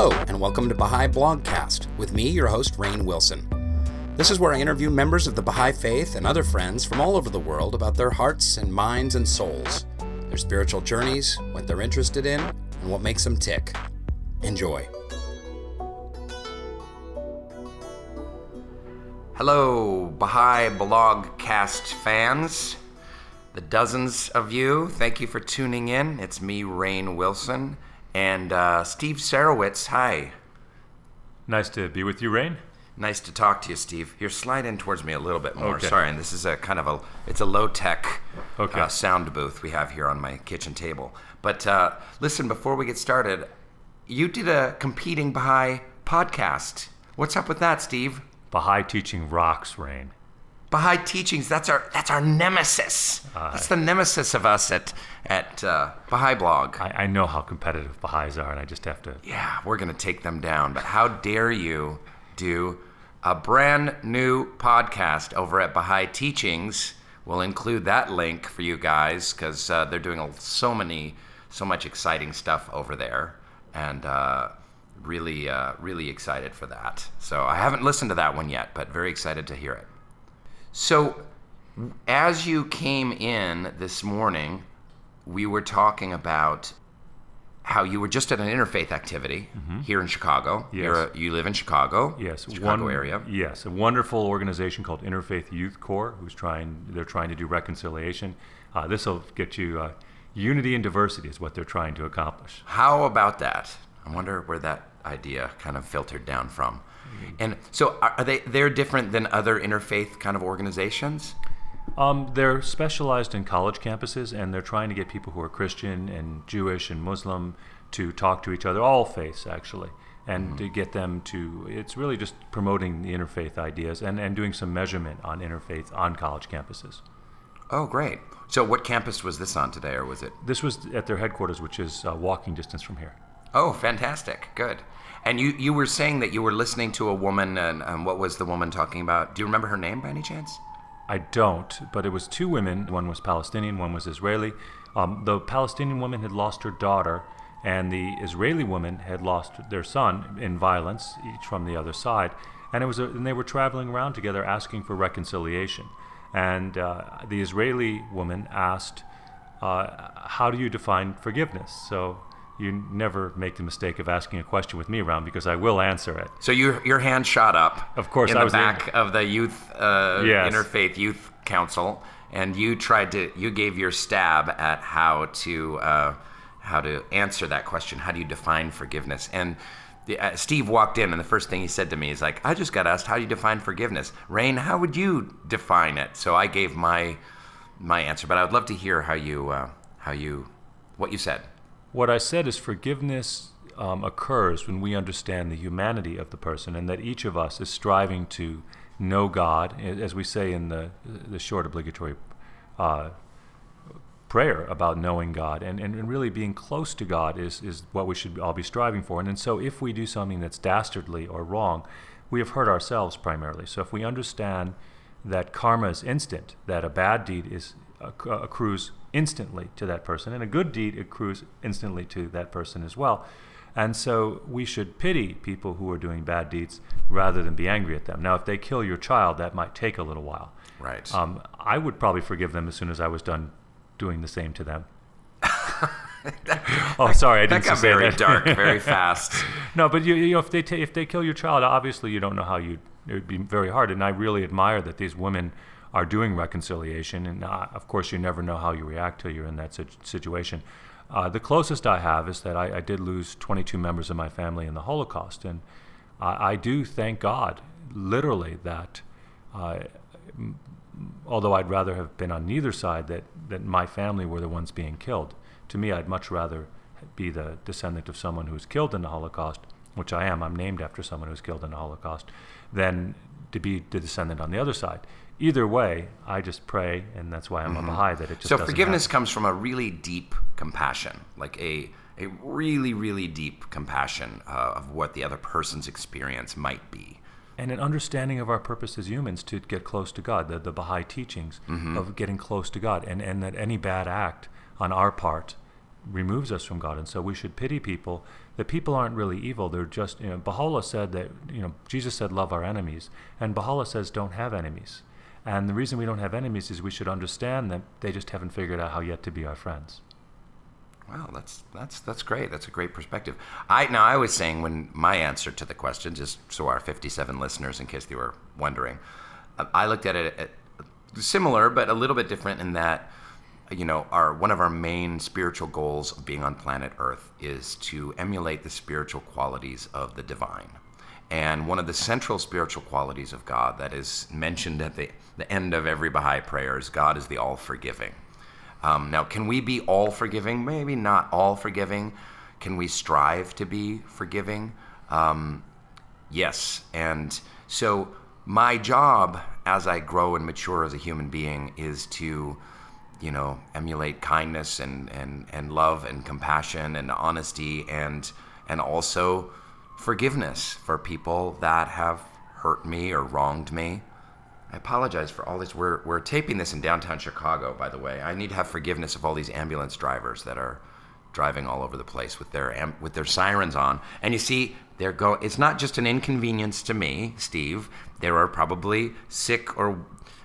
Hello, and welcome to Baha'i Blogcast with me, your host, Rainn Wilson. This is where I interview members of the Baha'i faith and other friends from all over the world about their hearts and minds and souls, their spiritual journeys, what they're interested in, and what makes them tick. Enjoy. Hello, Baha'i Blogcast fans. The dozens of you, thank you for tuning in. It's me, Rainn Wilson. And uh, Steve Sarowitz, hi. Nice to be with you, Rainn. Nice to talk to you, Steve. Here, slide in towards me a little bit more. Okay. Sorry, and this is a kind of a it's a low tech Okay. uh, sound booth we have here on my kitchen table. But uh, listen, before we get started, you did a competing Baha'i podcast. What's up with that, Steve? Baha'i teaching rocks, Rainn. Baha'i teachings. That's our that's our nemesis. that's the nemesis of us at at uh, Baha'i Blog. I, I know how competitive Baha'is are, and I just have to. Yeah, we're going to take them down. But how dare you do a brand new podcast over at Baha'i Teachings? We'll include that link for you guys because uh, they're doing so many, so much exciting stuff over there, and uh, really, uh, really excited for that. So I haven't listened to that one yet, but very excited to hear it. So, as you came in this morning, we were talking about how you were just at an interfaith activity here in Chicago. Mm-hmm. Yes. A, you live in Chicago. Yes, Chicago one- area. Yes, a wonderful organization called Interfaith Youth Core, who's trying. They're trying to do reconciliation. Uh, this will get you uh, unity and diversity is what they're trying to accomplish. How about that? I wonder where that idea kind of filtered down from. Mm-hmm. And so, are they they're different than other interfaith kind of organizations? Um, they're specialized in college campuses, and they're trying to get people who are Christian and Jewish and Muslim to talk to each other, all faiths actually, and to get them to. It's really just promoting the interfaith ideas and, and doing some measurement on interfaith on college campuses. Oh, great. So, what campus was this on today, or was it? This was at their headquarters, which is uh, walking distance from here. Oh, fantastic. Good. And you, you were saying that you were listening to a woman, and um, what was the woman talking about? Do you remember her name by any chance? I don't, but it was two women. One was Palestinian, one was Israeli. Um, the Palestinian woman had lost her daughter, and the Israeli woman had lost their son in violence, each from the other side. And it was, a, and they were traveling around together asking for reconciliation. And uh, the Israeli woman asked, uh, "How do you define forgiveness?" So you never make the mistake of asking a question with me around because I will answer it. So your your hand shot up. Of course, in I the was back of the youth uh, Yes. interfaith youth council, and you tried to you gave your stab at how to uh, how to answer that question. How do you define forgiveness? And the, uh, Steve walked in, and the first thing he said to me is like, "I just got asked how do you define forgiveness, Rainn? How would you define it?" So I gave my my answer, but I would love to hear how you uh, how you what you said. What I said is forgiveness um, occurs when we understand the humanity of the person and that each of us is striving to know God, as we say in the, the short obligatory uh, prayer about knowing God. And, and, and really being close to God is, is what we should all be striving for. And, and so if we do something that's dastardly or wrong, we have hurt ourselves primarily. So if we understand that karma is instant, that a bad deed is accrues instantly to that person, and a good deed accrues instantly to that person as well. And so we should pity people who are doing bad deeds rather than be angry at them. Now, if they kill your child, that might take a little while. Right. Um, I would probably forgive them as soon as I was done doing the same to them. oh, sorry, I that didn't got say very that. dark, very fast. No, but you, you know, if they ta if they kill your child, obviously you don't know how you. It would be very hard, and I really admire that these women are doing reconciliation. And uh, of course, you never know how you react till you're in that situation. Uh, the closest I have is that I, I did lose 22 members of my family in the Holocaust, and I, I do thank God, literally, that uh, m- although I'd rather have been on neither side, that, that my family were the ones being killed. To me, I'd much rather be the descendant of someone who was killed in the Holocaust, which I am. I'm named after someone who was killed in the Holocaust, than to be the descendant on the other side. Either way, I just pray, and that's why I'm a Baha'i, that it just So forgiveness happen. comes from a really deep compassion, like a a really really deep compassion uh, of what the other person's experience might be. and an understanding of our purpose as humans to get close to God, the, the Baha'i teachings Mm-hmm. of getting close to God, and, and that any bad act on our part removes us from God. And so we should pity people. That people aren't really evil. They're just, you know, Baha'u'llah said that, you know, Jesus said, love our enemies. And Baha'u'llah says, don't have enemies. And the reason we don't have enemies is we should understand that they just haven't figured out how yet to be our friends. Wow, that's that's that's great. That's a great perspective. I now I was saying when my answer to the question, just so our 57 listeners, in case they were wondering, uh, I looked at it at, similar but a little bit different in that, you know, our one of our main spiritual goals of being on planet Earth is to emulate the spiritual qualities of the divine. And one of the central spiritual qualities of God that is mentioned at the, the end of every Baha'i prayer is God is the all forgiving. Um, now, can we be all forgiving? Maybe not all forgiving. Can we strive to be forgiving? Um, yes. And so, my job as I grow and mature as a human being is to, you know, emulate kindness and, and, and love and compassion and honesty and and also forgiveness for people that have hurt me or wronged me. I apologize for all this. We're, we're taping this in downtown Chicago, by the way. I need to have forgiveness of all these ambulance drivers that are driving all over the place with their am- with their sirens on. And you see, they're go. It's not just an inconvenience to me, Steve. There are probably sick or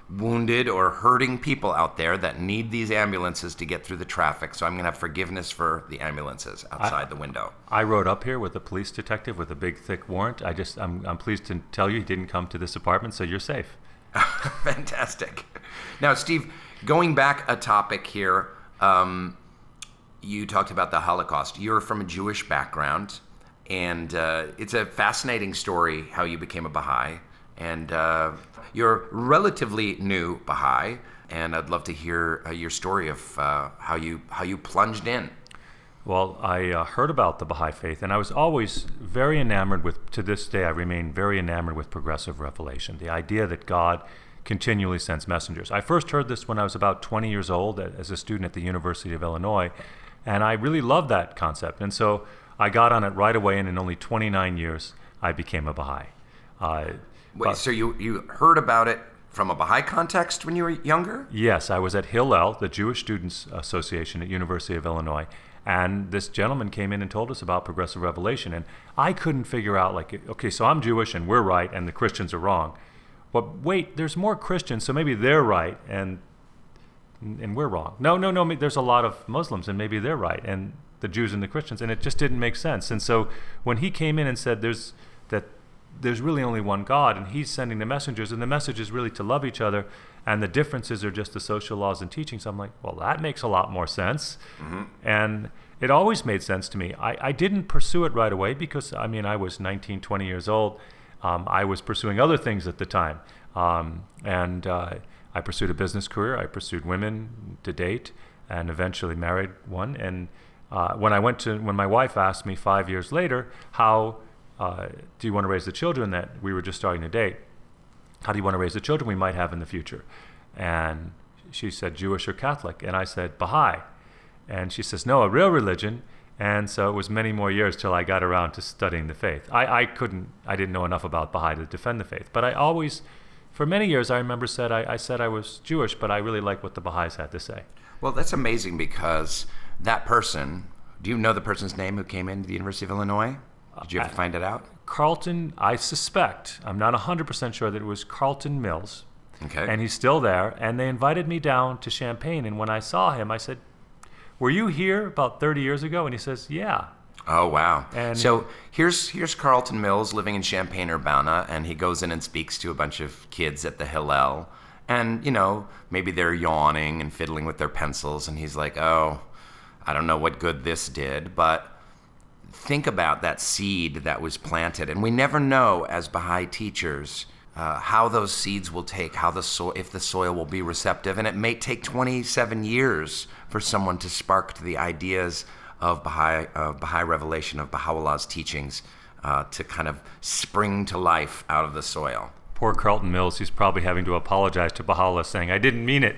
wounded or hurting people out there that need these ambulances to get through the traffic. So I'm going to have forgiveness for the ambulances outside I, the window. I rode up here with a police detective with a big thick warrant. I just I'm, I'm pleased to tell you he didn't come to this apartment, so you're safe. Fantastic. Now, Steve, going back a topic here, um, you talked about the Holocaust. You're from a Jewish background, and uh, it's a fascinating story how you became a Baha'i. And uh, you're relatively new Baha'i, and I'd love to hear uh, your story of uh, how you how you plunged in. Well, I uh, heard about the Baha'i faith, and I was always very enamored with, to this day, I remain very enamored with progressive revelation. The idea that God continually sends messengers. I first heard this when I was about 20 years old as a student at the University of Illinois, and I really loved that concept. And so I got on it right away, and in only 29 years, I became a Baha'i. Uh, Wait, so you, you heard about it from a Baha'i context when you were younger? Yes, I was at Hillel, the Jewish Students Association at University of Illinois, and this gentleman came in and told us about progressive revelation and i couldn't figure out like okay so i'm jewish and we're right and the christians are wrong. But wait there's more christians so maybe they're right and and we're wrong. No no no there's a lot of muslims and maybe they're right and the jews and the christians and it just didn't make sense. And so when he came in and said there's that there's really only one god and he's sending the messengers and the message is really to love each other and the differences are just the social laws and teachings. I'm like, well, that makes a lot more sense. Mm-hmm. And it always made sense to me. I, I didn't pursue it right away because, I mean, I was 19, 20 years old. Um, I was pursuing other things at the time. Um, and uh, I pursued a business career. I pursued women to date and eventually married one. And uh, when I went to, when my wife asked me five years later, how uh, do you want to raise the children that we were just starting to date? how do you want to raise the children we might have in the future? And she said, Jewish or Catholic? And I said, Baha'i. And she says, no, a real religion. And so it was many more years till I got around to studying the faith. I, I couldn't, I didn't know enough about Baha'i to defend the faith. But I always, for many years, I remember said I, I said I was Jewish, but I really liked what the Baha'is had to say. Well, that's amazing because that person, do you know the person's name who came into the University of Illinois? Did you ever I, find it out? Carlton, I suspect, I'm not 100% sure that it was Carlton Mills. Okay. And he's still there. And they invited me down to Champaign. And when I saw him, I said, Were you here about 30 years ago? And he says, Yeah. Oh wow! And so here's here's Carlton Mills living in Champaign Urbana, and he goes in and speaks to a bunch of kids at the Hillel, and you know maybe they're yawning and fiddling with their pencils, and he's like, "Oh, I don't know what good this did, but think about that seed that was planted. And we never know as Baha'i teachers uh, how those seeds will take, how the soil, if the soil will be receptive. And it may take 27 years for someone to spark to the ideas of Baha'i, of Baha'i revelation, of Baha'u'llah's teachings, uh, to kind of spring to life out of the soil. Poor Carlton Mills, he's probably having to apologize to Baha'u'llah saying, I didn't mean it.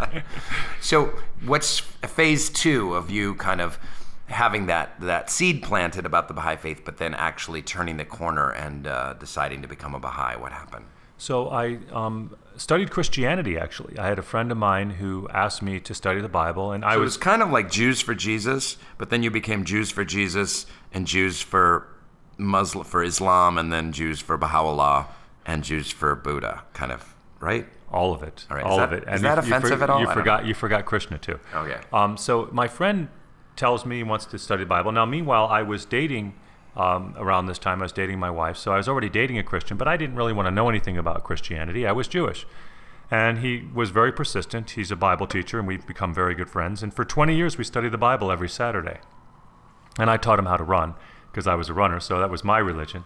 so, what's phase two of you kind of having that that seed planted about the Baha'i faith, but then actually turning the corner and uh, deciding to become a Baha'i? What happened? So I um, studied Christianity actually. I had a friend of mine who asked me to study the Bible, and I So was it's kind of like Jews for Jesus, but then you became Jews for Jesus and Jews for Muslim for Islam, and then Jews for Baha'u'llah and Jews for Buddha, kind of, right? all of it, All right, all that- of it. is you- that you for- offensive at all? You forgot. You forgot Krishna too. Okay. Um, so my friend tells me he wants to study the Bible. Now, meanwhile, I was dating um, around this time. I was dating my wife, so I was already dating a Christian, but I didn't really want to know anything about Christianity. I was Jewish, and he was very persistent. He's a Bible teacher, and we've become very good friends. And for 20 years, we studied the Bible every Saturday. And I taught him how to run because I was a runner, so that was my religion.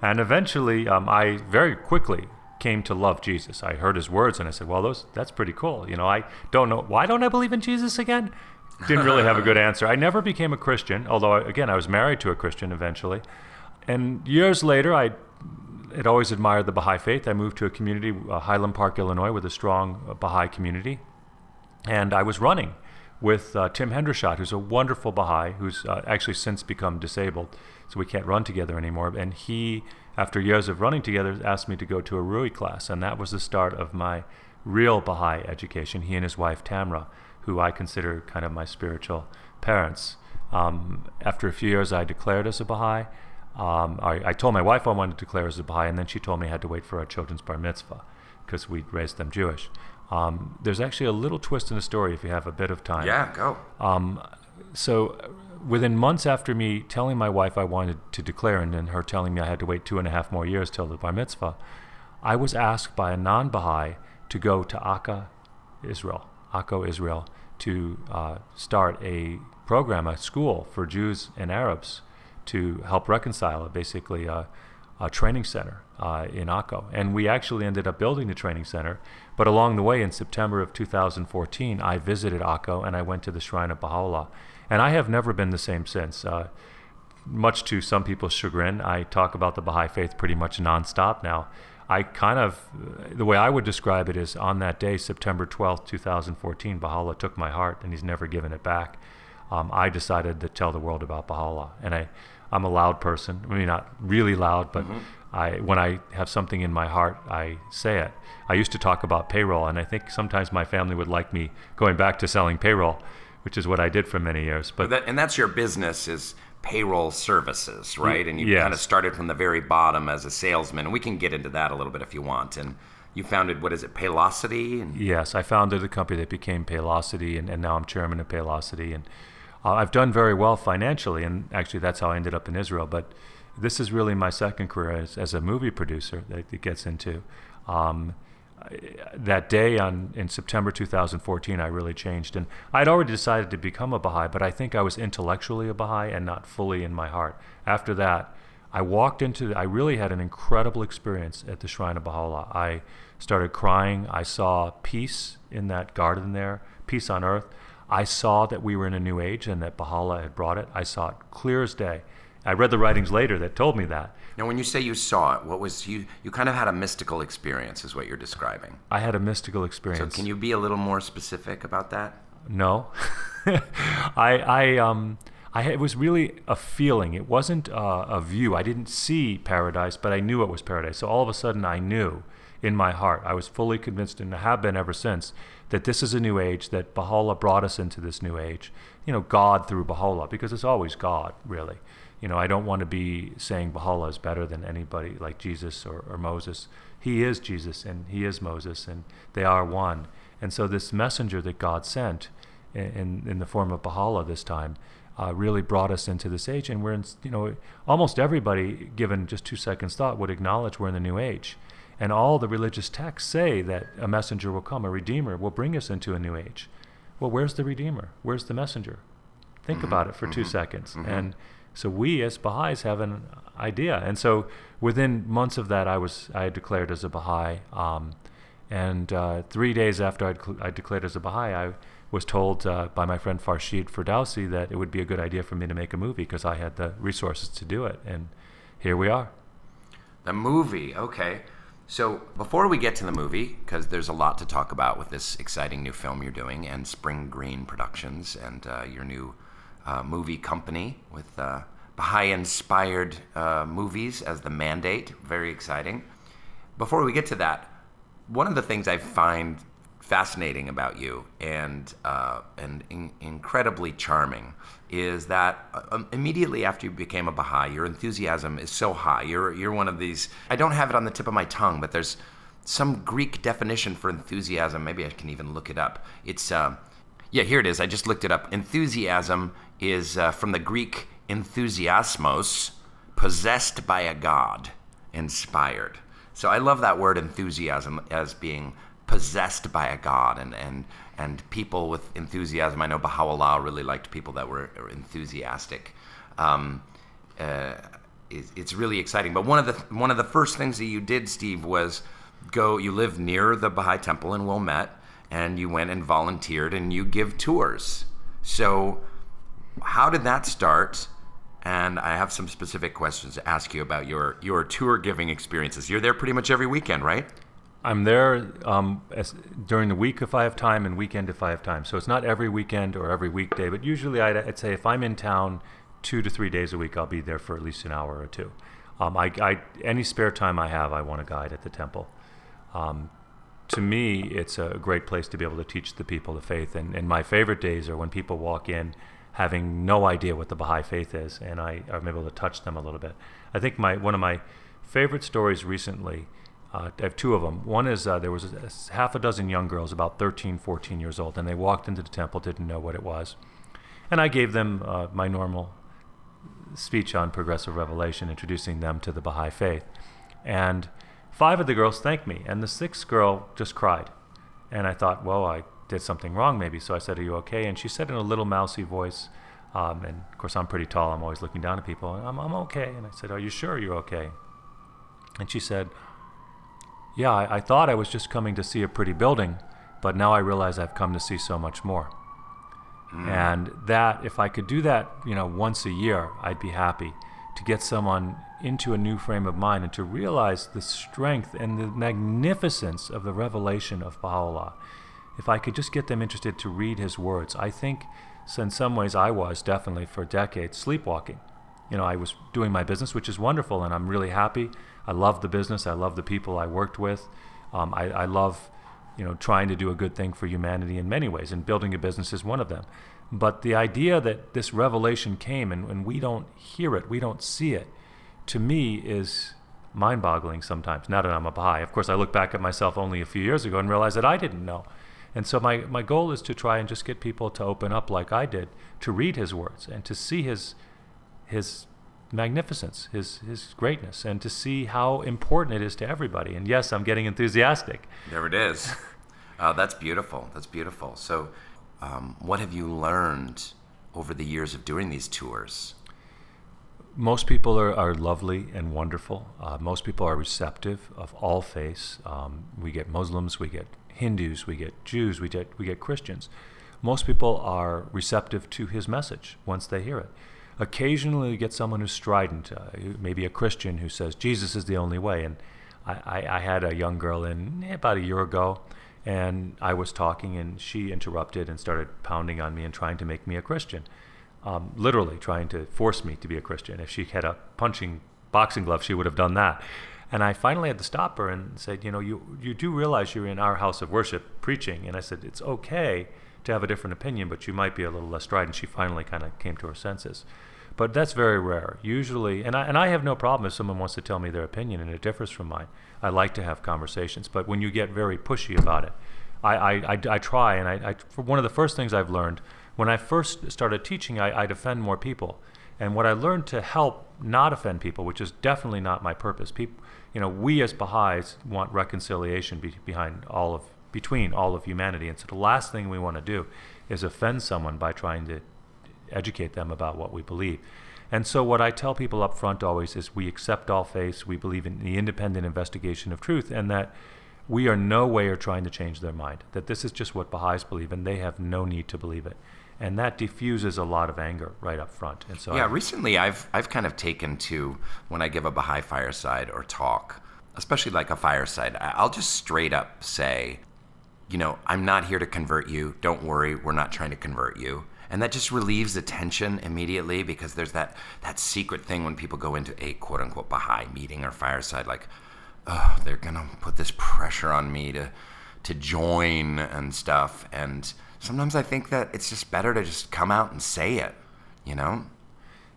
And eventually, um, I very quickly came to love Jesus. I heard his words and I said, "Well, those that's pretty cool." You know, I don't know why don't I believe in Jesus again. Didn't really have a good answer. I never became a Christian, although again I was married to a Christian eventually. And years later, I had always admired the Baha'i faith. I moved to a community, uh, Highland Park, Illinois, with a strong uh, Baha'i community and I was running with uh, Tim Hendershot, who's a wonderful Baha'i, who's uh, actually since become disabled, so we can't run together anymore. And he, after years of running together, asked me to go to a Ruhi class, and that was the start of my real Baha'i education. He and his wife Tamra, who I consider kind of my spiritual parents. Um, after a few years, I declared as a Baha'i. Um, I, I told my wife I wanted to declare as a Baha'i, and then she told me I had to wait for our children's bar mitzvah because we raised them Jewish. Um, there's actually a little twist in the story if you have a bit of time. Yeah, go. So, uh, within months after me telling my wife I wanted to declare, and then her telling me I had to wait two and a half more years till the bar mitzvah, I was asked by a non Baha'i to go to Akka, Israel, Akko, Israel, to uh, start a program, a school for Jews and Arabs to help reconcile, basically a, a training center uh, in Akko. And we actually ended up building the training center. But along the way, in September of 2014, I visited Akko and I went to the Shrine of Baha'u'llah. And I have never been the same since. Uh, much to some people's chagrin, I talk about the Baha'i faith pretty much nonstop now. I kind of, the way I would describe it is on that day, September 12th, 2014, Baha'u'llah took my heart and he's never given it back. Um, I decided to tell the world about Baha'u'llah. And I, I'm a loud person. I mean, not really loud, but I, when I have something in my heart, I say it. I used to talk about payroll, and I think sometimes my family would like me going back to selling payroll, which is what I did for many years. But That, and that's your business is payroll services, right? And you yes. kind of started from the very bottom as a salesman. And we can get into that a little bit if you want. And you founded, what is it, Paylocity? And Yes, I founded a company that became Paylocity, and, and now I'm chairman of Paylocity. And uh, I've done very well financially, and actually that's how I ended up in Israel. But this is really my second career as, as a movie producer that it gets into. Um, that day on in September 2014, I really changed, and I'd already decided to become a Baha'i, but I think I was intellectually a Baha'i and not fully in my heart. After that, I walked into. I really had an incredible experience at the Shrine of Baha'u'llah. I started crying. I saw peace in that garden there, peace on earth. I saw that we were in a new age and that Baha'u'llah had brought it. I saw it clear as day. I read the writings later that told me that. now, when you say you saw it, what was you? You kind of had a mystical experience, is what you're describing. I had a mystical experience. So, can you be a little more specific about that? No, I, I, um, I, it was really a feeling. It wasn't uh, a view. I didn't see paradise, but I knew it was paradise. So all of a sudden, I knew in my heart. I was fully convinced, and have been ever since, that this is a new age. That Baha'u'llah brought us into this new age. You know, God through Baha'u'llah, because it's always God, really. You know, I don't want to be saying Baha'u'llah is better than anybody like Jesus or, or Moses. He is Jesus and he is Moses, and they are one. And so this messenger that God sent in, in the form of Baha'u'llah this time uh, really brought us into this age. And we're in, you know, almost everybody, given just two seconds thought, would acknowledge we're in the new age. And all the religious texts say that a messenger will come, a redeemer will bring us into a new age. Well, where's the redeemer? Where's the messenger? Think mm-hmm. about it for 2 mm-hmm. seconds. Mm-hmm. And so we as Baha'is have an idea. And so within months of that, I was I declared as a Baha'i. Um, and uh, three days after I'd, cl- I declared as a Baha'i, I was told uh, by my friend Farshid Ferdowsi that it would be a good idea for me to make a movie because I had the resources to do it. And here we are. The movie, okay. So before we get to the movie, because there's a lot to talk about with this exciting new film you're doing, and Spring Green Productions, and uh, your new uh, movie company with uh, Baha'i-inspired uh, movies as the mandate, very exciting. Before we get to that, one of the things I find fascinating about you and uh, and in, incredibly charming is that uh, um, immediately after you became a Baha'i, your enthusiasm is so high. You're you're one of these. I don't have it on the tip of my tongue, but there's some Greek definition for enthusiasm. Maybe I can even look it up. It's uh, yeah, here it is. I just looked it up. Enthusiasm is uh, from the Greek enthusiasmos, possessed by a god, inspired. So I love that word enthusiasm as being possessed by a god and and and people with enthusiasm. I know Baha'u'llah really liked people that were enthusiastic. Um, uh, it's, really exciting. But one of the one of the first things that you did, Steve, was go. You live near the Baha'i Temple in Wilmette, and you went and volunteered, and you give tours. So, how did that start? And I have some specific questions to ask you about your your tour giving experiences. You're there pretty much every weekend, right? I'm there um, as, during the week if I have time and weekend if I have time. So it's not every weekend or every weekday, but usually I'd, I'd say if I'm in town two to three days a week, I'll be there for at least an hour or two. Um, I, I, any spare time I have, I want to guide at the temple. Um, to me, it's a great place to be able to teach the people the faith. And, and my favorite days are when people walk in having no idea what the Baha'i faith is, and I, I'm able to touch them a little bit. I think my one of my favorite stories recently uh, I have two of them. One is uh, there was a, half a dozen young girls, about 13, 14 years old, and they walked into the temple, didn't know what it was. And I gave them uh, my normal speech on progressive revelation, introducing them to the Baha'i faith. And five of the girls thanked me, and the sixth girl just cried. And I thought, well, I did something wrong maybe. So I said, Are you okay? And she said in a little mousy voice, um, and of course, I'm pretty tall, I'm always looking down at people, I'm, I'm okay. And I said, Are you sure you're okay? And she said, yeah, I, I thought I was just coming to see a pretty building, but now I realize I've come to see so much more. Mm. And that, if I could do that, you know, once a year, I'd be happy to get someone into a new frame of mind and to realize the strength and the magnificence of the revelation of Baha'u'llah. If I could just get them interested to read his words, I think in some ways I was definitely for decades sleepwalking. You know, I was doing my business, which is wonderful, and I'm really happy. I love the business. I love the people I worked with. Um, I, I love, you know, trying to do a good thing for humanity in many ways, and building a business is one of them. But the idea that this revelation came and, and we don't hear it, we don't see it, to me is mind boggling sometimes. Now that I'm a Baha'i, of course, I look back at myself only a few years ago and realize that I didn't know. And so my, my goal is to try and just get people to open up like I did, to read his words and to see his, his magnificence, his his greatness, and to see how important it is to everybody. And yes, I'm getting enthusiastic. There it is. Uh, that's beautiful. That's beautiful. So, um, what have you learned over the years of doing these tours? Most people are, are lovely and wonderful. Uh, most people are receptive of all faiths. Um, we get Muslims, we get Hindus, we get Jews, we get we get Christians. Most people are receptive to his message once they hear it. Occasionally, you get someone who's strident, uh, maybe a Christian who says Jesus is the only way. And I, I, I had a young girl in eh, about a year ago, and I was talking, and she interrupted and started pounding on me and trying to make me a Christian. Um, literally trying to force me to be a Christian. If she had a punching boxing glove, she would have done that. And I finally had to stop her and said, you know, you, you do realize you're in our house of worship preaching. And I said, it's okay to have a different opinion, but you might be a little less strident. She finally kind of came to her senses but that's very rare. Usually, and I, and I have no problem if someone wants to tell me their opinion and it differs from mine. I like to have conversations, but when you get very pushy about it, I, I, I, I try. And I, I, one of the first things I've learned when I first started teaching, I, I'd offend more people. And what I learned to help not offend people, which is definitely not my purpose. People, you know, we as Baha'is want reconciliation be, behind all of between all of humanity, and so the last thing we want to do is offend someone by trying to educate them about what we believe. And so, what I tell people up front always is we accept all faiths, we believe in the independent investigation of truth, and that we are no way are trying to change their mind. That this is just what Baha'is believe, and they have no need to believe it. And that diffuses a lot of anger right up front. And so, yeah, I, recently I've I've kind of taken to when I give a Baha'i fireside or talk, especially like a fireside, I'll just straight up say, you know, I'm not here to convert you. Don't worry, we're not trying to convert you and that just relieves the tension immediately because there's that that secret thing when people go into a quote unquote Baha'i meeting or fireside, like, oh, they're gonna put this pressure on me to to join and stuff. And sometimes I think that it's just better to just come out and say it, you know?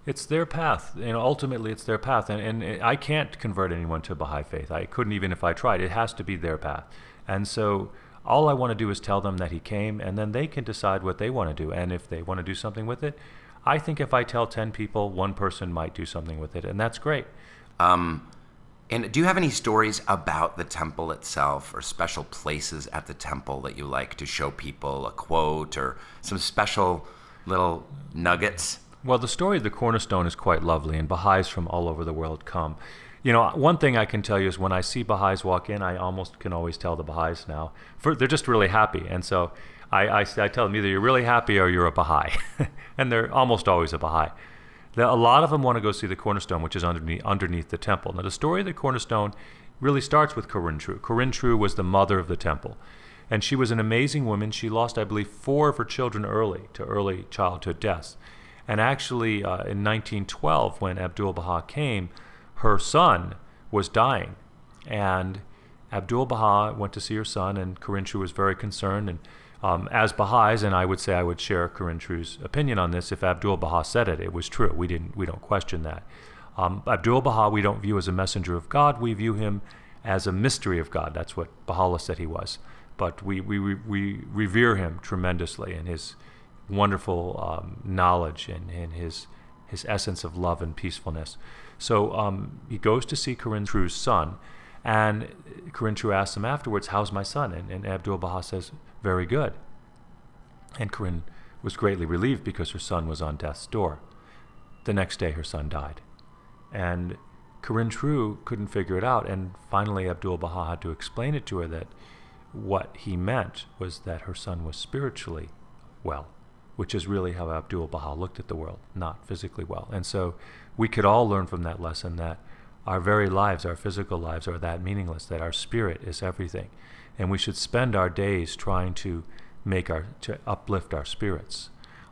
It's their path. and ultimately, it's their path, and, and I can't convert anyone to Baha'i faith. I couldn't even if I tried. It has to be their path, and so all I want to do is tell them that he came, and then they can decide what they want to do, and if they want to do something with it. I think if I tell ten people, one person might do something with it, and that's great. Um, and do you have any stories about the temple itself or special places at the temple that you like to show people, a quote or some special little nuggets? Well, the story of the cornerstone is quite lovely, and Baha'is from all over the world come. You know, one thing I can tell you is when I see Baha'is walk in, I almost can always tell the Baha'is now. For, they're just really happy. And so I, I, I tell them either you're really happy or you're a Baha'i. and they're almost always a Baha'i. A lot of them want to go see the cornerstone, which is underneath, underneath the temple. Now, the story of the cornerstone really starts with. Corinne True was the mother of the temple. And she was an amazing woman. She lost, I believe, four of her children early to early childhood deaths. And actually, uh, in 1912, when Abdul Baha came, her son was dying. And Abdul Baha went to see her son, and Corinne True was very concerned. And um, as Baha'is, and I would say I would share Corinne True's opinion on this, if Abdul Baha said it, it was true. We, didn't, we don't question that. Um, Abdul Baha, we don't view as a messenger of God, we view him as a mystery of God. That's what Baha'u'llah said he was. But we, we, we revere him tremendously in his wonderful um, knowledge and, and his, his essence of love and peacefulness. So um, he goes to see Corinne True's son, and Corinne True asks him afterwards, How's my son? And, and Abdul Baha says, Very good. And Corinne was greatly relieved because her son was on death's door. The next day, her son died. And Corinne True couldn't figure it out, and finally, Abdul Baha had to explain it to her that what he meant was that her son was spiritually well which is really how Abdul Baha looked at the world, not physically well. And so we could all learn from that lesson that our very lives, our physical lives, are that meaningless, that our spirit is everything. And we should spend our days trying to make our, to uplift our spirits.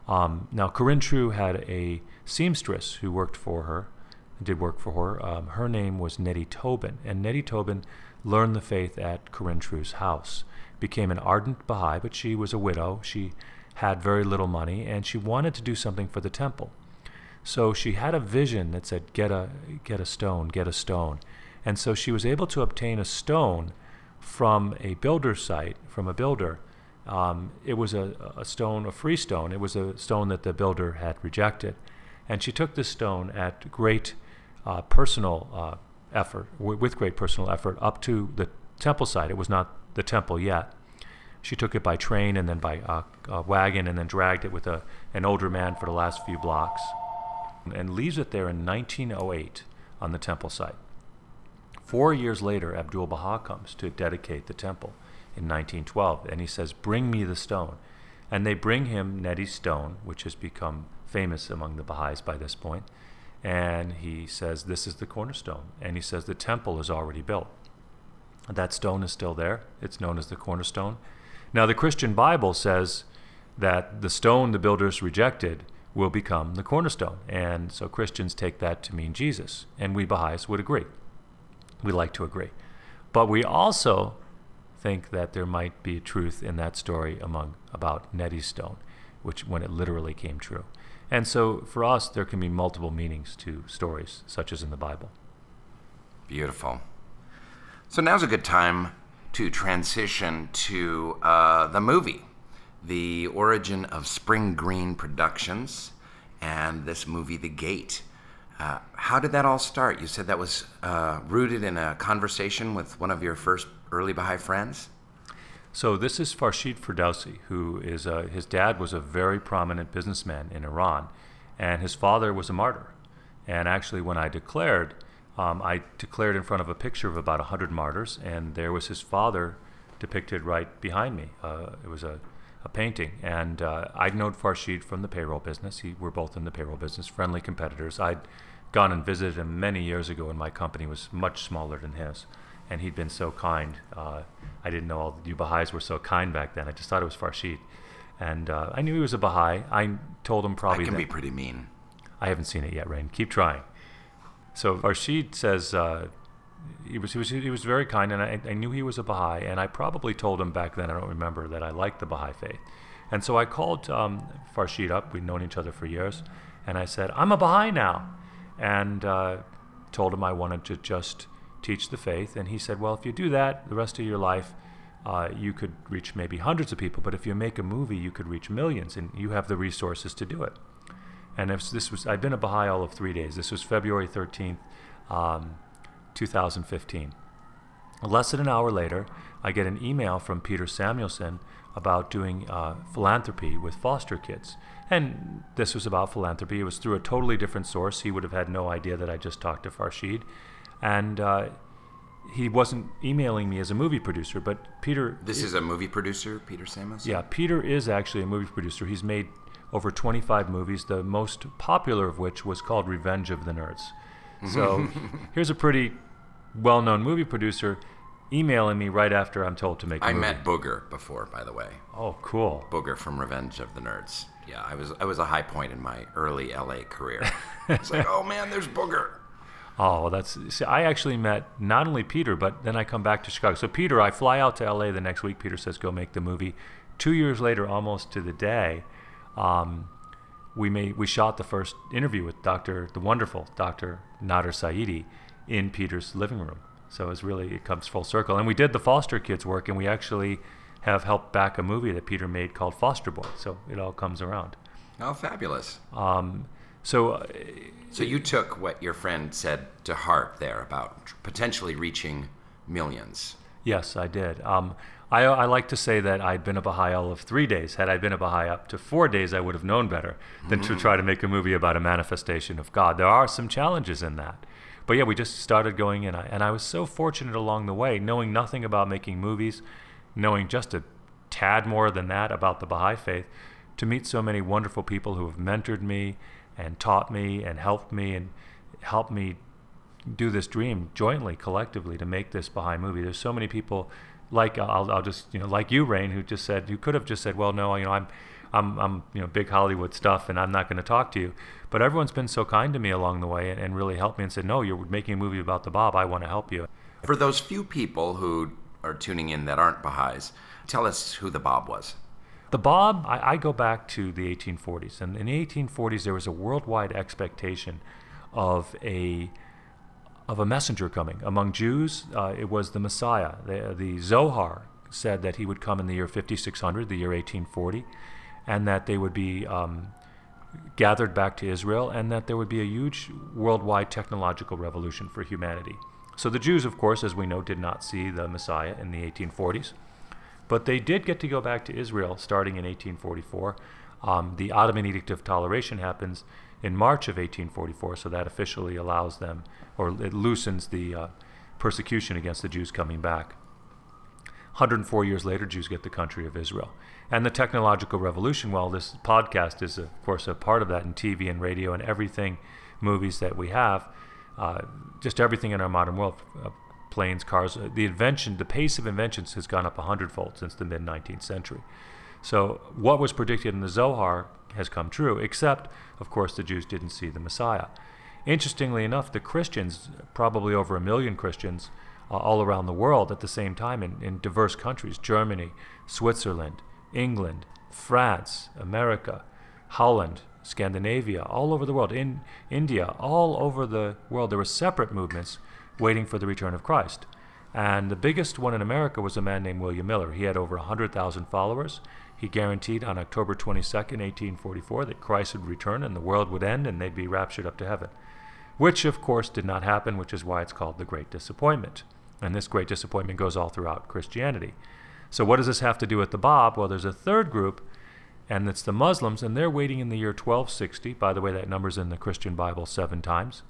Um, now, Corinne True had a seamstress who worked for her, did work for her. Um, her name was Nettie Tobin, and Nettie Tobin learned the faith at Corinne True's house. Became an ardent Baha'i, but she was a widow. She had very little money and she wanted to do something for the temple. So she had a vision that said, get a, get a stone, get a stone. And so she was able to obtain a stone from a builder site, from a builder. Um, it was a, a stone, a free stone. It was a stone that the builder had rejected. And she took this stone at great uh, personal uh, effort, w- with great personal effort, up to the temple site. It was not the temple yet. She took it by train and then by uh, uh, wagon and then dragged it with a, an older man for the last few blocks and leaves it there in 1908 on the temple site. Four years later, Abdul Baha comes to dedicate the temple in 1912, and he says, Bring me the stone. And they bring him Nettie's stone, which has become famous among the Baha'is by this point. And he says, This is the cornerstone. And he says, The temple is already built. That stone is still there. It's known as the cornerstone. Now, the Christian Bible says that the stone the builders rejected will become the cornerstone. And so Christians take that to mean Jesus. And we Baha'is would agree. We like to agree. But we also think that there might be truth in that story among about Nettie's stone, which when it literally came true. And so for us, there can be multiple meanings to stories, such as in the Bible. Beautiful. So now's a good time to transition to uh, the movie, the origin of Spring Green Productions, and this movie, The Gate. Uh, how did that all start? You said that was uh, rooted in a conversation with one of your first early Baha'i friends? So this is Farshid Ferdowsi, who is his dad was a very prominent businessman in Iran, and his father was a martyr. And actually, when I declared, um, I declared in front of a picture of about 100 martyrs, and there was his father depicted right behind me. Uh, it was a, a painting, and uh, I'd known Farshid from the payroll business. He, we're both in the payroll business, friendly competitors. I'd gone and visited him many years ago when my company was much smaller than his, and he'd been so kind. Uh, I didn't know all the Baha'is were so kind back then. I just thought it was Farshid. And uh, I knew he was a Baha'i. I told him probably. I can be pretty mean. I haven't seen it yet, Rainn. Keep trying. So Farshid says, uh, he was, he was he was very kind, and I, I knew he was a Baha'i, and I probably told him back then I don't remember that I liked the Baha'i faith, and so I called um, Farshid up. We'd known each other for years, and I said I'm a Baha'i now, and uh, told him I wanted to just teach the faith, and he said, well, if you do that the rest of your life, uh, you could reach maybe hundreds of people, but if you make a movie, you could reach millions, and you have the resources to do it. And if this was, I've been a Baha'i all of three days. This was February 13th. Um, 2015. Less than an hour later, I get an email from Peter Samuelson about doing uh, philanthropy with foster kids. And this was about philanthropy. It was through a totally different source. He would have had no idea that I just talked to Farshid. And uh, he wasn't emailing me as a movie producer, but Peter. This is a movie producer, Peter Samuelson? Yeah, Peter is actually a movie producer. He's made over 25 movies, the most popular of which was called Revenge of the Nerds. So here's a pretty well known movie producer emailing me right after I'm told to make a I movie. I met Booger before, by the way. Oh, cool. Booger from Revenge of the Nerds. Yeah, I was I was a high point in my early LA career. it's like, oh man, there's Booger. Oh, well, that's. See, I actually met not only Peter, but then I come back to Chicago. So Peter, I fly out to LA the next week. Peter says, "Go make the movie." Two years later, almost to the day, um, we made we shot the first interview with Doctor, the wonderful Doctor Nader Saiedi, in Peter's living room. So it's really it comes full circle. And we did the foster kids work, and we actually have helped back a movie that Peter made called Foster Boy. So it all comes around. Oh, fabulous. Um, so uh, So you took what your friend said to heart there about potentially reaching millions. Yes, I did. Um, I, I like to say that I'd been a Baha'i all of three days. Had I been a Baha'i up to four days, I would have known better than to try to make a movie about a manifestation of God. There are some challenges in that. But yeah, we just started going in, and I was so fortunate along the way, knowing nothing about making movies, knowing just a tad more than that about the Baha'i faith, to meet so many wonderful people who have mentored me and taught me and helped me and helped me do this dream jointly, collectively, to make this Baha'i movie. There's so many people, like uh, I'll, I'll just you know, like you, Rainn, who just said you could have just said, well, no, you know, I'm, I'm, I'm, you know, big Hollywood stuff, and I'm not going to talk to you. But everyone's been so kind to me along the way and, and really helped me and said, no, you're making a movie about the Bab. I want to help you. For those few people who are tuning in that aren't Baha'is, tell us who the Bab was. The Bab, I, I go back to the 1840s, and in the 1840s there was a worldwide expectation of a of a messenger coming among Jews. Uh, it was the Messiah. The, the Zohar said that he would come in the year 5600, the year 1840, and that they would be um, gathered back to Israel, and that there would be a huge worldwide technological revolution for humanity. So the Jews, of course, as we know, did not see the Messiah in the 1840s. But they did get to go back to Israel starting in 1844. Um, the Ottoman Edict of Toleration happens in March of 1844, so that officially allows them, or it loosens the uh, persecution against the Jews coming back. 104 years later, Jews get the country of Israel. And the technological revolution, well, this podcast is, of course, a part of that in TV and radio and everything, movies that we have, uh, just everything in our modern world, uh, planes, cars, uh, the invention, the pace of inventions has gone up a hundredfold since the mid 19th century. So what was predicted in the Zohar has come true, except, of course, the Jews didn't see the Messiah. Interestingly enough, the Christians, probably over a million Christians uh, all around the world at the same time in, in diverse countries Germany, Switzerland, England, France, America, Holland, Scandinavia, all over the world, in India, all over the world, there were separate movements waiting for the return of Christ. And the biggest one in America was a man named William Miller. He had over 100,000 followers. He guaranteed on October 22nd, 1844, that Christ would return and the world would end and they'd be raptured up to heaven. Which, of course, did not happen, which is why it's called the Great Disappointment. And this great disappointment goes all throughout Christianity. So, what does this have to do with the Bab? Well, there's a third group, and it's the Muslims, and they're waiting in the year 1260. By the way, that number's in the Christian Bible seven times.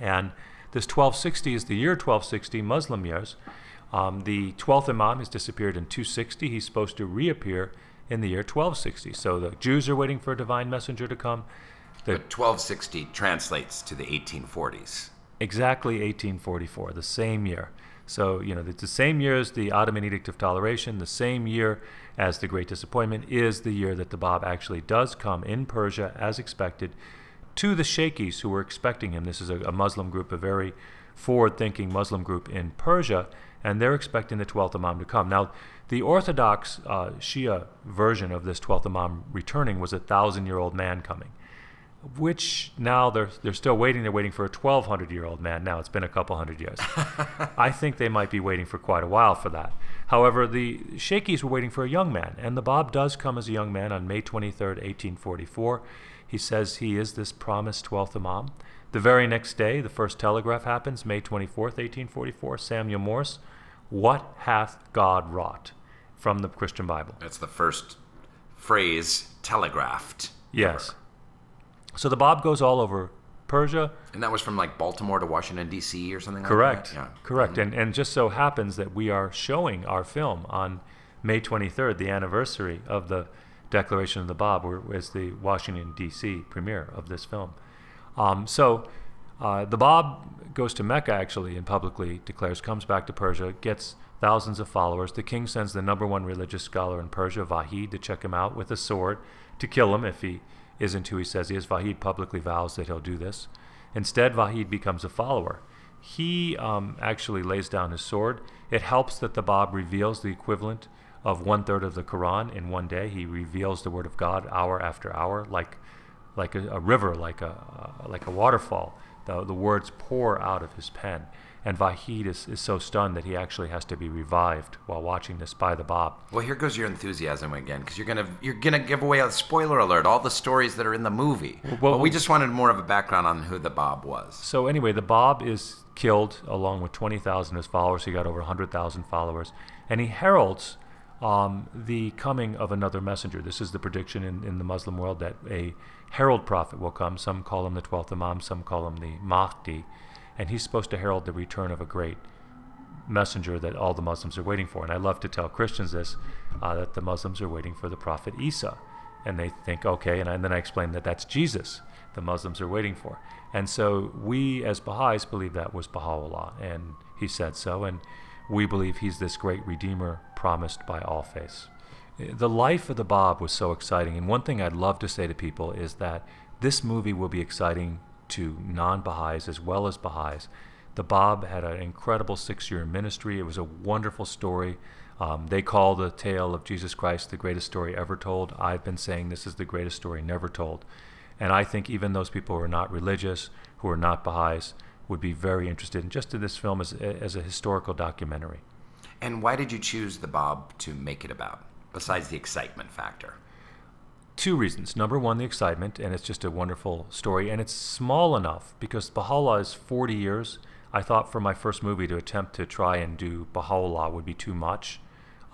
And this 1260 is the year 1260, Muslim years. Um, the 12th Imam has disappeared in 260. He's supposed to reappear in the year 1260. So the Jews are waiting for a divine messenger to come. The, But 1260 translates to the 1840s. exactly 1844, the same year. So, you know, it's the same year as the Ottoman Edict of Toleration, the same year as the Great Disappointment is the year that the Bab actually does come in Persia as expected to the Sheikhis who were expecting him. This is a, a Muslim group, a very forward-thinking Muslim group in Persia, and they're expecting the 12th Imam to come. Now, the Orthodox uh, Shia version of this 12th Imam returning was a thousand-year-old man coming which now they're they're still waiting. They're waiting for a 1,200 year old man. Now it's been a couple hundred years. I think they might be waiting for quite a while for that. However, the Shaykhis were waiting for a young man, and the Bab does come as a young man on May 23rd, 1844. He says he is this promised 12th Imam. The very next day, the first telegraph happens, May 24th, 1844. Samuel Morse, what hath God wrought? From the Christian Bible. That's the first phrase telegraphed. Yes. Ever. So the Bab goes all over Persia. And that was from like Baltimore to Washington D.C. or something Correct. like that. Yeah. Correct. Mm-hmm. And and just so happens that we are showing our film on May 23rd, the anniversary of the Declaration of the Bab, was the Washington D.C. premiere of this film. Um, so uh, the Bab goes to Mecca actually and publicly declares, comes back to Persia, gets thousands of followers. The king sends the number one religious scholar in Persia, Vahid, to check him out with a sword to kill him if he isn't who he says he is. Vahid publicly vows that he'll do this. Instead, Vahid becomes a follower. He um, actually lays down his sword. It helps that the Bab reveals the equivalent of one third of the Quran in one day. He reveals the word of God hour after hour, like like a, a river, like a uh, like a waterfall. The, the words pour out of his pen. And Vahid is, is so stunned that he actually has to be revived while watching this by the Bab. Well, here goes your enthusiasm again, because you're gonna you're gonna give away a spoiler alert, all the stories that are in the movie. Well, but we just wanted more of a background on who the Bab was. So anyway, the Bab is killed along with 20,000 of his followers. He got over 100,000 followers, and he heralds um, the coming of another messenger. This is the prediction in, in the Muslim world that a herald prophet will come. Some call him the 12th Imam, some call him the Mahdi and he's supposed to herald the return of a great messenger that all the Muslims are waiting for. And I love to tell Christians this uh, that the Muslims are waiting for the Prophet Isa. And they think, okay, and, I, and then I explain that that's Jesus the Muslims are waiting for. And so we, as Baha'is, believe that was Baha'u'llah, and he said so. And we believe he's this great Redeemer promised by all faiths. The life of the Bab was so exciting. And one thing I'd love to say to people is that this movie will be exciting to non Baha'is as well as Baha'is. The Bab had an incredible six year ministry. It was a wonderful story. Um, they call the tale of Jesus Christ the greatest story ever told. I've been saying this is the greatest story never told. And I think even those people who are not religious, who are not Baha'is, would be very interested in just in this film as, as a historical documentary. And why did you choose the Bab to make it about, besides the excitement factor? Two reasons. Number one, the excitement, and it's just a wonderful story, and it's small enough because Baha'u'llah is 40 years. I thought for my first movie to attempt to try and do Baha'u'llah would be too much.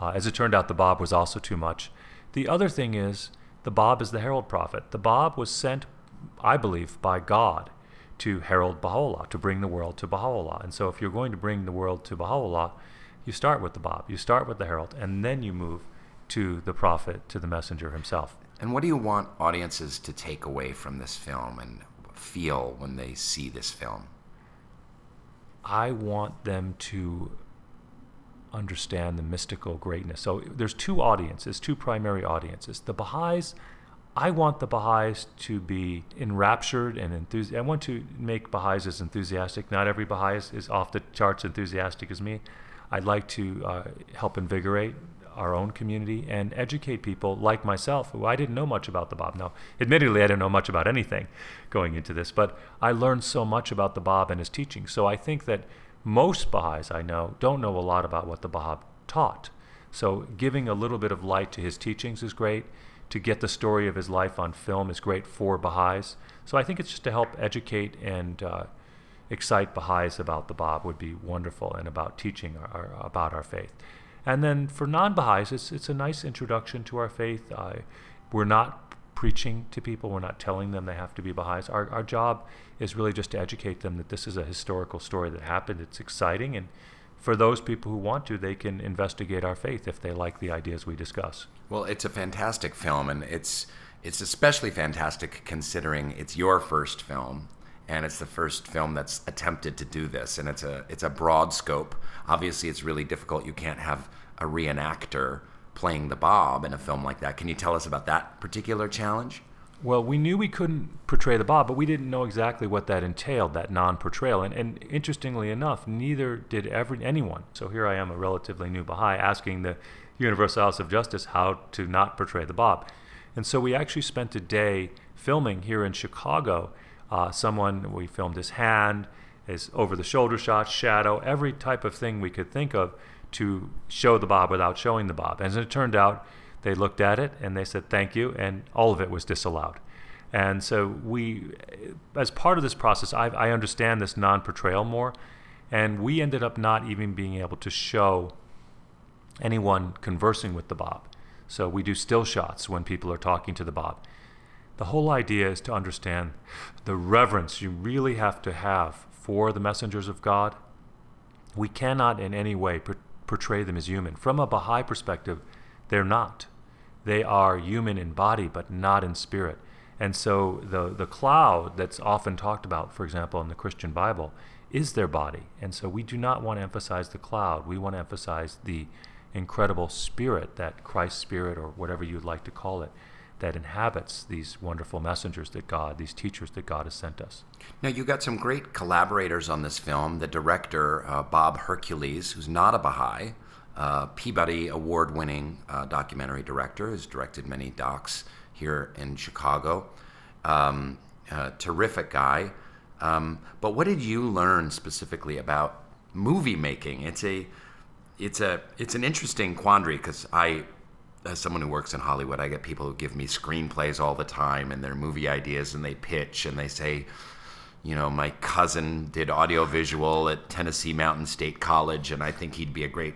Uh, as it turned out, the Bab was also too much. The other thing is, the Bab is the herald prophet. The Bab was sent, I believe, by God to herald Baha'u'llah, to bring the world to Baha'u'llah. And so if you're going to bring the world to Baha'u'llah, you start with the Bab, you start with the herald, and then you move to the prophet, to the messenger himself. And what do you want audiences to take away from this film and feel when they see this film? I want them to understand the mystical greatness. So there's two audiences, two primary audiences. The Baha'is, I want the Baha'is to be enraptured and enthusiastic. I want to make Baha'is as enthusiastic. Not every Baha'i is off the charts enthusiastic as me. I'd like to uh, help invigorate our own community and educate people like myself who I didn't know much about the Bab. Now, admittedly, I didn't know much about anything going into this, but I learned so much about the Bab and his teaching. So I think that most Baha'is I know don't know a lot about what the Bab taught. So giving a little bit of light to his teachings is great. To get the story of his life on film is great for Baha'is. So I think it's just to help educate and uh, excite Baha'is about the Bab would be wonderful and about teaching our, about our faith. And then for non Baha'is, it's, it's a nice introduction to our faith. We're not preaching to people, we're not telling them they have to be Baha'is. Our, our job is really just to educate them that this is a historical story that happened. It's exciting. And for those people who want to, they can investigate our faith if they like the ideas we discuss. Well, it's a fantastic film, and it's, it's especially fantastic considering it's your first film and it's the first film that's attempted to do this and it's a it's a broad scope obviously it's really difficult you can't have a reenactor playing the Bab in a film like that can you tell us about that particular challenge Well, we knew we couldn't portray the Bab but we didn't know exactly what that entailed, that non-portrayal. And, and interestingly enough, neither did every, anyone. So here I am, a relatively new Baha'i, asking the Universal House of Justice how to not portray the Bab And so we actually spent a day filming here in Chicago. Uh, someone, we filmed his hand, his over-the-shoulder shot, shadow, every type of thing we could think of to show the Bab without showing the Bab. As it turned out, they looked at it and they said thank you, and all of it was disallowed. And so we, as part of this process, I, I understand this non-portrayal more, and we ended up not even being able to show anyone conversing with the Bab. So we do still shots when people are talking to the Bab. The whole idea is to understand the reverence you really have to have for the messengers of God. We cannot in any way portray them as human. From a Baha'i perspective, they're not. They are human in body, but not in spirit. And so the, the cloud that's often talked about, for example, in the Christian Bible, is their body. And so we do not want to emphasize the cloud. We want to emphasize the incredible spirit, that Christ spirit, or whatever you'd like to call it, that inhabits these wonderful messengers that God, these teachers that God has sent us. Now, you got some great collaborators on this film. The director, uh, Bob Hercules, who's not a Baha'i, uh, Peabody Award winning uh, documentary director, has directed many docs here in Chicago. Um, terrific guy. Um, but what did you learn specifically about movie making? It's a it's a it's an interesting quandary because I, as someone who works in Hollywood, I get people who give me screenplays all the time and their movie ideas, and they pitch and they say, you know, my cousin did audiovisual at Tennessee Mountain State College, and I think he'd be a great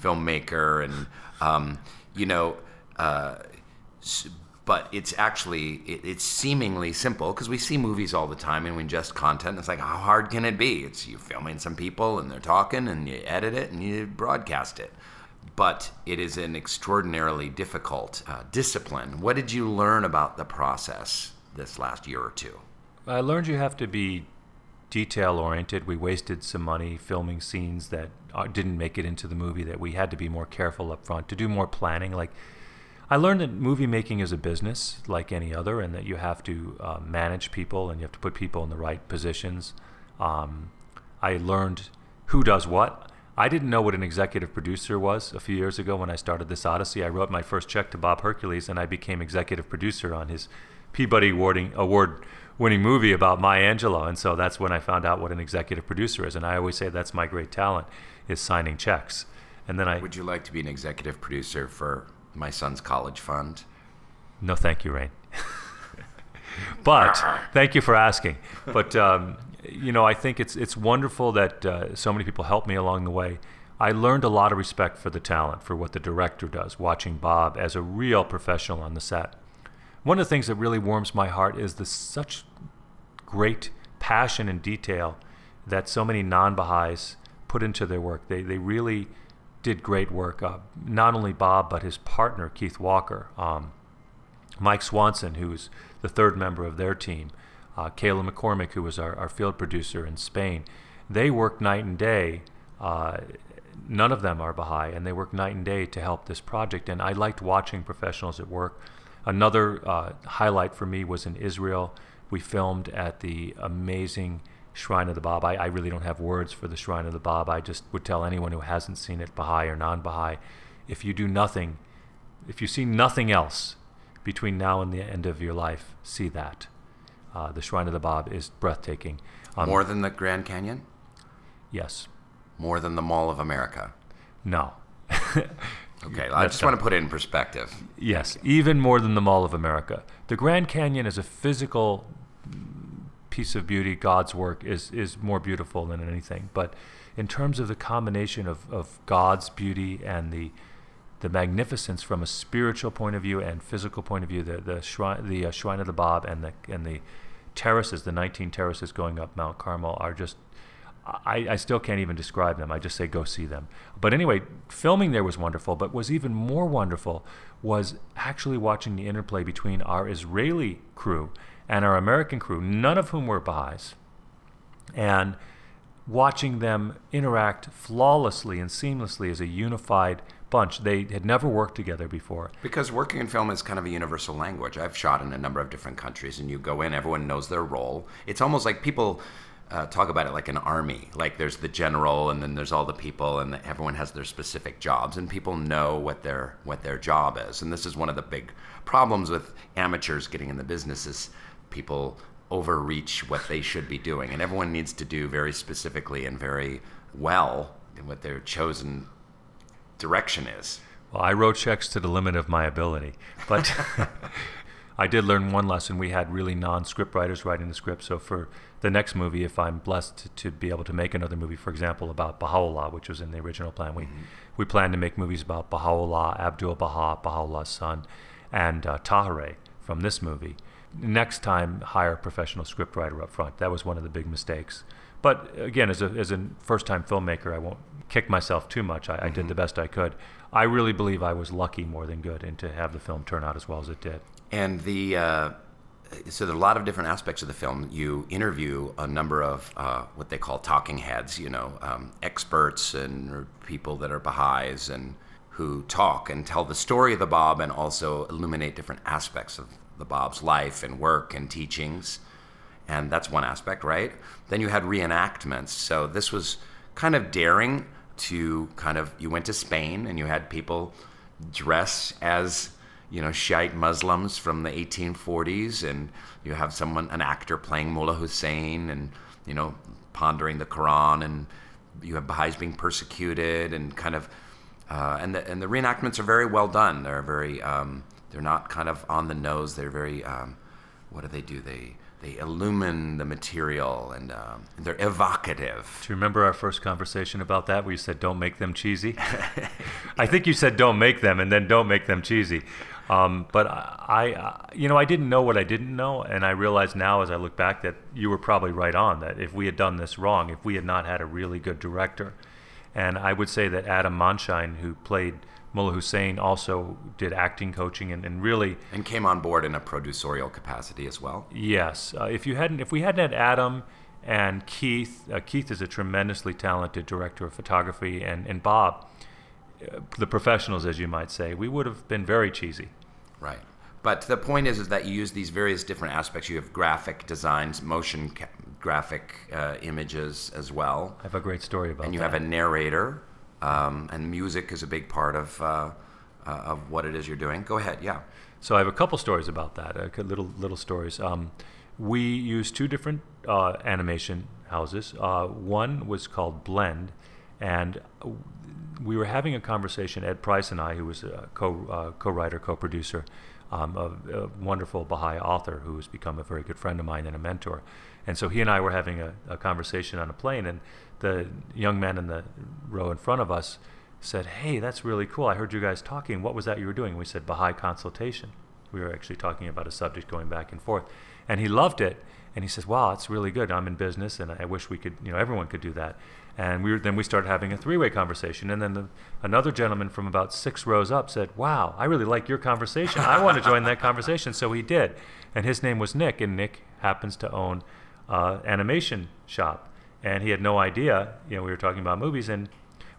filmmaker, and um, you know, uh, but it's actually it, it's seemingly simple because we see movies all the time and we ingest content. It's like how hard can it be? It's you filming some people and they're talking and you edit it and you broadcast it. But it is an extraordinarily difficult uh, discipline. What did you learn about the process this last year or two? I learned you have to be detail oriented. We wasted some money filming scenes that uh, didn't make it into the movie that we had to be more careful up front to do more planning. Like I learned that movie making is a business like any other, and that you have to uh, manage people and you have to put people in the right positions. Um, I learned who does what. I didn't know what an executive producer was a few years ago when I started this Odyssey. I wrote my first check to Bob Hercules, and I became executive producer on his Peabody awarding, award winning movie about Maya Angelou. And so that's when I found out what an executive producer is. And I always say that's my great talent is signing checks. And then I would you like to be an executive producer for my son's college fund? No, thank you, Rainn. but thank you for asking. But um, you know, I think it's it's wonderful that uh, so many people helped me along the way. I learned a lot of respect for the talent, for what the director does, watching Bob as a real professional on the set. One of the things that really warms my heart is the such great passion and detail that so many non-Baha'is put into their work. They, they really did great work. Uh, not only Bob, but his partner, Keith Walker, um, Mike Swanson, who's the third member of their team, uh, Kayla McCormick, who was our, our field producer in Spain. They work night and day. Uh, none of them are Baha'i, and they work night and day to help this project. And I liked watching professionals at work. Another uh, highlight for me was in Israel. We filmed at the amazing Shrine of the Bab. I, I really don't have words for the Shrine of the Bab. I just would tell anyone who hasn't seen it, Baha'i or non Baha'i, if you do nothing, if you see nothing else between now and the end of your life, see that. Uh, the Shrine of the Bab is breathtaking. Um, More than the Grand Canyon? Yes. More than the Mall of America? No. okay, I just want to put it in perspective. Yes, even more than the Mall of America. The Grand Canyon is a physical piece of beauty, God's work, is, is more beautiful than anything. But in terms of the combination of, of God's beauty and the the magnificence from a spiritual point of view and physical point of view, the the shrine, the uh, shrine of the Bab and the and the terraces, the 19 terraces going up Mount Carmel, are just I, I still can't even describe them. I just say go see them. But anyway, filming there was wonderful. But was even more wonderful was actually watching the interplay between our Israeli crew and our American crew, none of whom were Baha'is, and watching them interact flawlessly and seamlessly as a unified bunch. They had never worked together before. Because working in film is kind of a universal language. I've shot in a number of different countries, and you go in, everyone knows their role. It's almost like people uh, talk about it like an army. Like there's the general, and then there's all the people, and everyone has their specific jobs, and people know what their what their job is. And this is one of the big problems with amateurs getting in the business is people overreach what they should be doing, and everyone needs to do very specifically and very well what their chosen direction is. Well, I wrote checks to the limit of my ability, but I did learn one lesson. We had really non-script writers writing the script, so for the next movie, if I'm blessed to, to, be able to make another movie, for example, about Baha'u'llah, which was in the original plan, we mm-hmm. we plan to make movies about Baha'u'llah, Abdul Baha, Baha'u'llah's son, and uh, Tahereh from this movie. Next time, hire a professional scriptwriter up front. That was one of the big mistakes. But again, as a, as a first time filmmaker, I won't kick myself too much. I, mm-hmm. I, did the mm-hmm. best I could. I really believe I was lucky more than good and to have the film turn out as well as it did. And the. Uh so there are a lot of different aspects of the film. You interview a number of uh, what they call talking heads, you know, um, experts and people that are Baha'is and who talk and tell the story of the Bab and also illuminate different aspects of the Bab's life and work and teachings. And that's one aspect, right? Then you had reenactments. So this was kind of daring to kind of, you went to Spain and you had people dress as, you know, Shiite Muslims from the 1840s. And you have someone, an actor playing Mullah Hussein and, you know, pondering the Quran. And you have Baha'is being persecuted and kind of uh, and the and the reenactments are very well done. They're very um, they're not kind of on the nose. They're very um, what do they do? They they illumine the material and um, they're evocative. Do you remember our first conversation about that where you said don't make them cheesy? I think you said don't make them and then don't make them cheesy. Um, but I, I, you know, I didn't know what I didn't know, and I realize now as I look back that you were probably right on. That if we had done this wrong, if we had not had a really good director, and I would say that Adam Monshine, who played Mullah Hussein, also did acting coaching and, and really and came on board in a producerial capacity as well. Yes, uh, if you hadn't, if we hadn't had Adam and Keith, uh, Keith is a tremendously talented director of photography, and and Bob, uh, the professionals, as you might say, we would have been very cheesy. Right. But the point is, is that you use these various different aspects. You have graphic designs, motion ca- graphic uh, images as well. I have a great story about that. And you that. have a narrator, um, and music is a big part of, uh, uh, of what it is you're doing. Go ahead, yeah. So I have a couple stories about that, little, little stories. Um, we used two different uh, animation houses. Uh, one was called Blend, and we were having a conversation, Ed Price and I, who was a co, co-writer, co-producer, um, a, a, wonderful Baha'i author who has become a very good friend of mine and a mentor. And so he and I were having a, a conversation on a plane, and the young man in the row in front of us said, Hey, that's really cool. I heard you guys talking. What was that you were doing? We said, Baha'i consultation. We were actually talking about a subject going back and forth. And he loved it. And he says, Wow, it's really good. I'm in business, and I wish we could, you know, everyone could do that. And we were, then we started having a three way conversation. And then the, another gentleman from about six rows up said, Wow, I really like your conversation. I want to join that conversation. So he did. And his name was Nick. And Nick happens to own uh, animation shop. And he had no idea, you know, we were talking about movies. And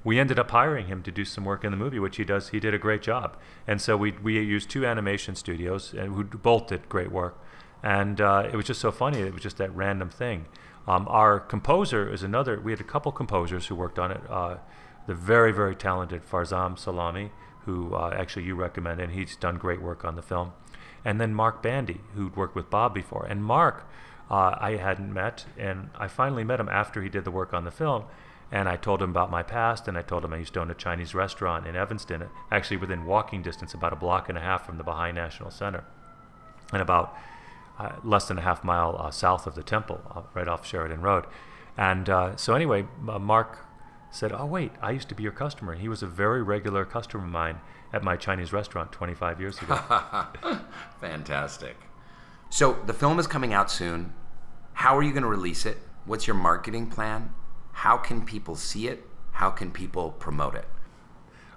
we ended up hiring him to do some work in the movie, which he does. He did a great job. And so we, we used two animation studios and who both did great work. And uh, it was just so funny. It was just that random thing. Um, our composer is another. We had a couple composers who worked on it. Uh, the very, very talented Farzam Salami, who uh, actually you recommended, and he's done great work on the film. And then Mark Bandy, who'd worked with Bob before. And Mark, uh, I hadn't met, and I finally met him after he did the work on the film. And I told him about my past, and I told him I used to own a Chinese restaurant in Evanston, actually within walking distance, about a block and a half from the Baha'i National Center. And about uh, less than a half mile uh, south of the temple, uh, right off Sheridan Road. And uh, so, anyway, Mark said, Oh, wait, I used to be your customer. He was a very regular customer of mine at my Chinese restaurant 25 years ago. Fantastic. So, the film is coming out soon. How are you going to release it? What's your marketing plan? How can people see it? How can people promote it?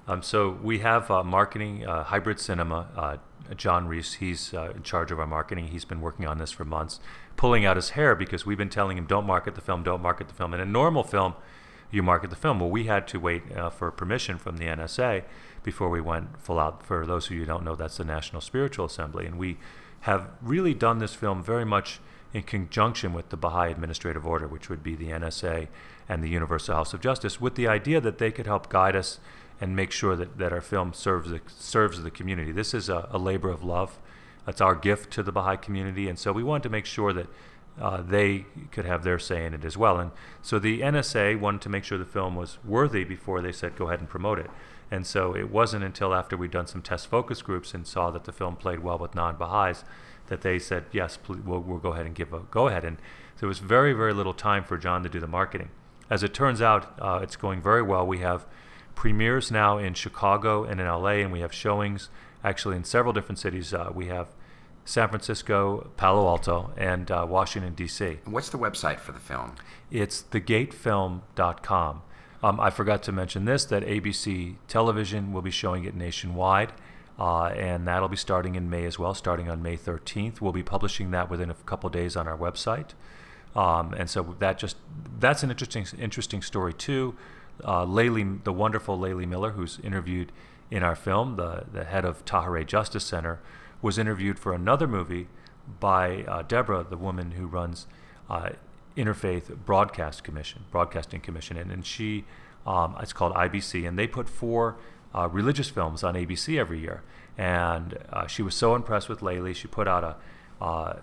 Um, so we have uh, marketing, uh, hybrid cinema, uh, John Reese, he's uh, in charge of our marketing. He's been working on this for months, pulling out his hair because we've been telling him, don't market the film, don't market the film. In a normal film, you market the film. Well, we had to wait uh, for permission from the NSA before we went full out. For those of you who don't know, that's the National Spiritual Assembly, and we have really done this film very much in conjunction with the Baha'i Administrative Order, which would be the NSA and the Universal House of Justice, with the idea that they could help guide us and make sure that, that our film serves the, serves the community. This is a, a labor of love. It's our gift to the Baha'i community, and so we wanted to make sure that uh, they could have their say in it as well. And so the NSA wanted to make sure the film was worthy before they said go ahead and promote it. And so it wasn't until after we'd done some test focus groups and saw that the film played well with non Baha'is that they said, yes, please, we'll, we'll go ahead and give a go ahead. And there was very, very little time for John to do the marketing. As it turns out, uh, it's going very well. We have premieres now in Chicago and in LA, and we have showings actually in several different cities. Uh, we have San Francisco, Palo Alto, and uh, Washington, D.C. What's the website for the film? It's thegatefilm.com. Um, I forgot to mention this that ABC Television will be showing it nationwide, uh, and that'll be starting in May as well, starting on May 13th. We'll be publishing that within a couple days on our website. Um, and so that just that's an interesting interesting story too. Uh, Layli, the wonderful Layli Miller, who's interviewed in our film, the the head of Tahirih Justice Center, was interviewed for another movie by uh, Deborah, the woman who runs uh, Interfaith Broadcast Commission, Broadcasting Commission, and, and she, um, it's called IBC, and they put four uh, religious films on ABC every year. And uh, she was so impressed with Layli, she put out a, uh,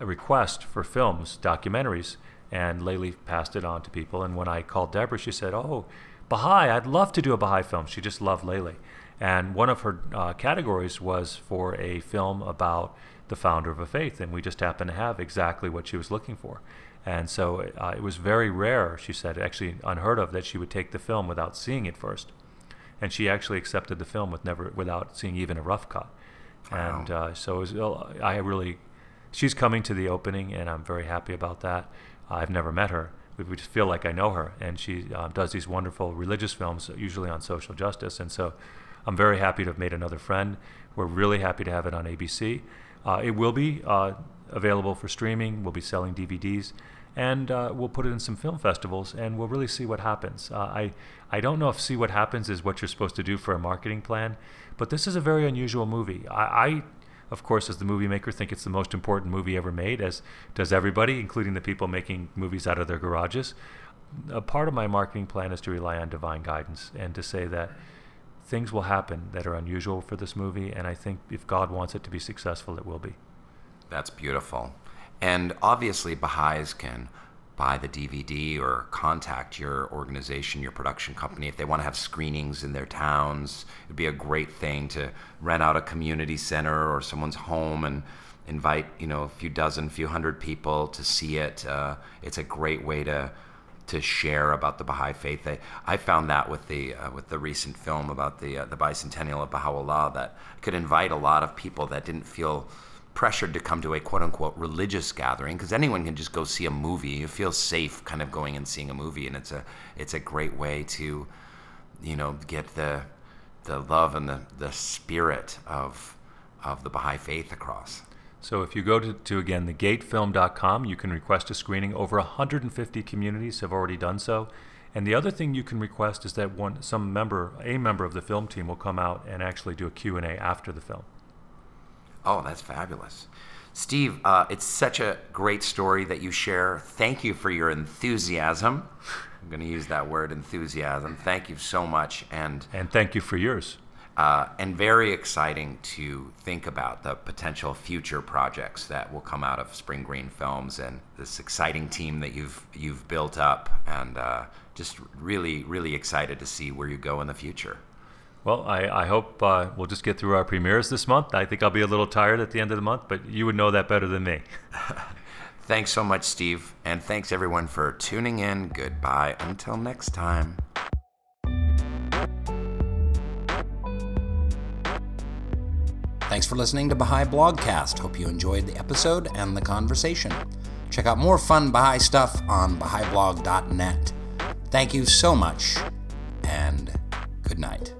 a request for films, documentaries, and Layli passed it on to people. And when I called Deborah, she said, "Oh, Baha'i, I'd love to do a Baha'i film." She just loved Layli. And one of her uh, categories was for a film about the founder of a faith, and we just happened to have exactly what she was looking for. And so uh, it was very rare, she said, actually unheard of, that she would take the film without seeing it first. And she actually accepted the film with never, without seeing even a rough cut. Wow. And uh, so was, I really, she's coming to the opening, and I'm very happy about that. I've never met her. We just feel like I know her, and she uh, does these wonderful religious films, usually on social justice. And so I'm very happy to have made another friend. We're really happy to have it on ABC. Uh, it will be uh, available for streaming. We'll be selling DVDs, and uh, we'll put it in some film festivals, and we'll really see what happens. Uh, I I don't know if see what happens is what you're supposed to do for a marketing plan, but this is a very unusual movie. I, I of course, as the movie maker, think it's the most important movie ever made, as does everybody, including the people making movies out of their garages. A part of my marketing plan is to rely on divine guidance and to say that things will happen that are unusual for this movie, and I think if God wants it to be successful, it will be. That's beautiful. And obviously, Baha'is can buy the DVD or contact your organization, your production company, if they want to have screenings in their towns. It'd be a great thing to rent out a community center or someone's home and invite, you know, a few dozen, few hundred people to see it. Uh, it's a great way to to share about the Baha'i faith. I, I found that with the uh, with the recent film about the uh, the bicentennial of Baha'u'llah that could invite a lot of people that didn't feel pressured to come to a quote unquote religious gathering because anyone can just go see a movie. You feel safe kind of going and seeing a movie, and it's a it's a great way to you know get the the love and the, the spirit of of the Baha'i faith across. So if you go to, to again thegatefilm.com, you can request a screening. Over 150 communities have already done so. And the other thing you can request is that one some member, a member of the film team will come out and actually do a Q&A after the film. Oh, that's fabulous. Steve, uh, it's such a great story that you share. Thank you for your enthusiasm. I'm going to use that word, enthusiasm. Thank you so much, and and thank you for yours. Uh, and very exciting to think about the potential future projects that will come out of Spring Green Films and this exciting team that you've you've built up, and uh, just really really excited to see where you go in the future. Well, I, I hope uh, we'll just get through our premieres this month. I think I'll be a little tired at the end of the month, but you would know that better than me. thanks so much, Steve, and thanks everyone for tuning in. Goodbye until next time. Thanks for listening to Baha'i Blogcast. Hope you enjoyed the episode and the conversation. Check out more fun Baha'i stuff on Baha'iBlog.net. Thank you so much, and good night.